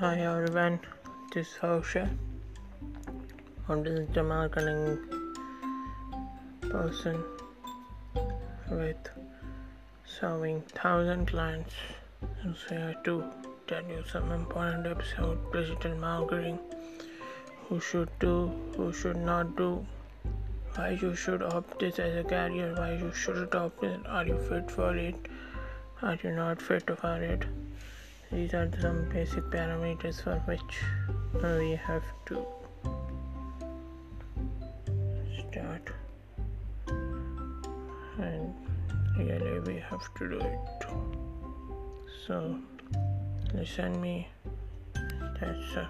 Hi everyone, this is Harsha, a digital marketing person with serving thousand clients. And here to tell you some important tips about digital marketing, who should do, who should not do, why you should opt this as a career, why you shouldn't opt it, are you fit for it, are you not fit for it these are some basic parameters for which we have to start. And really we have to do it. So listen me. That's uh,